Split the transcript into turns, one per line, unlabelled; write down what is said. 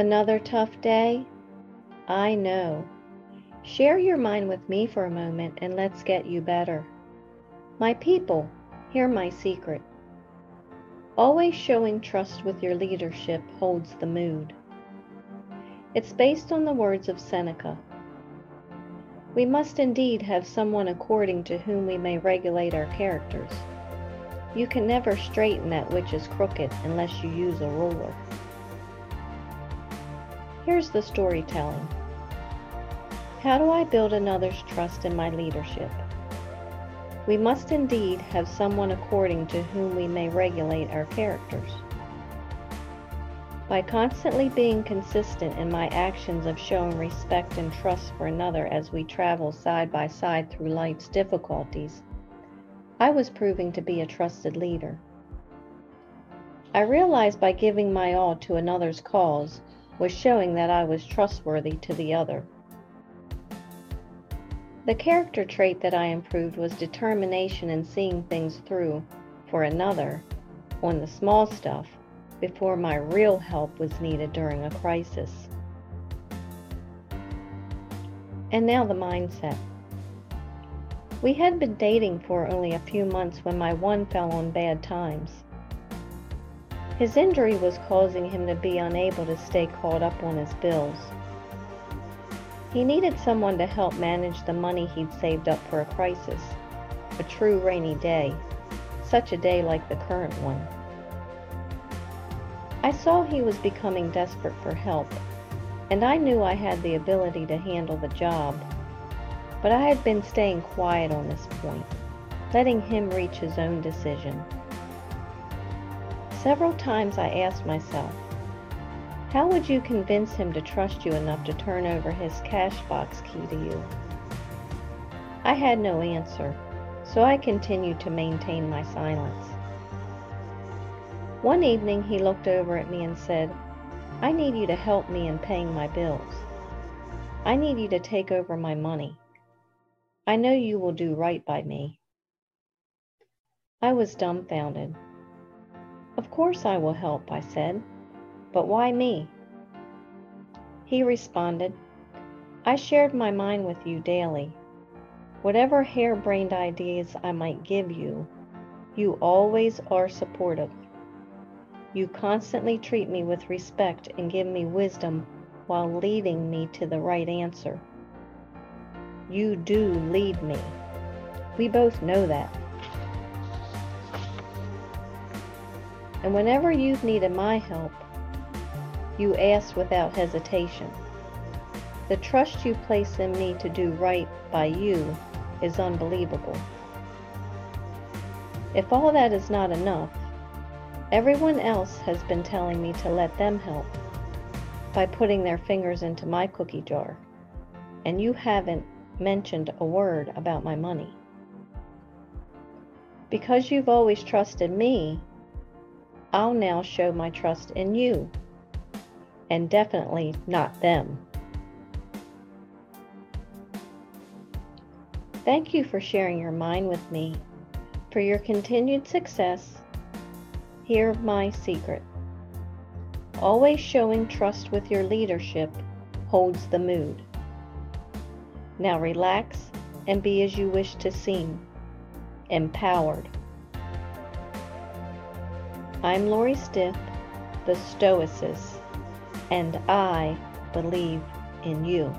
Another tough day? I know. Share your mind with me for a moment and let's get you better. My people, hear my secret. Always showing trust with your leadership holds the mood. It's based on the words of Seneca. We must indeed have someone according to whom we may regulate our characters. You can never straighten that which is crooked unless you use a ruler. Here's the storytelling. How do I build another's trust in my leadership? We must indeed have someone according to whom we may regulate our characters. By constantly being consistent in my actions of showing respect and trust for another as we travel side by side through life's difficulties, I was proving to be a trusted leader. I realized by giving my all to another's cause was showing that I was trustworthy to the other. The character trait that I improved was determination in seeing things through for another on the small stuff before my real help was needed during a crisis. And now the mindset. We had been dating for only a few months when my one fell on bad times. His injury was causing him to be unable to stay caught up on his bills. He needed someone to help manage the money he'd saved up for a crisis, a true rainy day, such a day like the current one. I saw he was becoming desperate for help, and I knew I had the ability to handle the job. But I had been staying quiet on this point, letting him reach his own decision. Several times I asked myself, how would you convince him to trust you enough to turn over his cash box key to you? I had no answer, so I continued to maintain my silence. One evening he looked over at me and said, I need you to help me in paying my bills. I need you to take over my money. I know you will do right by me. I was dumbfounded. Of course I will help, I said. But why me? He responded, I shared my mind with you daily. Whatever harebrained ideas I might give you, you always are supportive. You constantly treat me with respect and give me wisdom while leading me to the right answer. You do lead me. We both know that. And whenever you've needed my help, you ask without hesitation. The trust you place in me to do right by you is unbelievable. If all that is not enough, Everyone else has been telling me to let them help by putting their fingers into my cookie jar, and you haven't mentioned a word about my money. Because you've always trusted me, I'll now show my trust in you, and definitely not them. Thank you for sharing your mind with me. For your continued success, Hear my secret. Always showing trust with your leadership holds the mood. Now relax and be as you wish to seem, empowered. I'm Lori Stiff, the Stoicess, and I believe in you.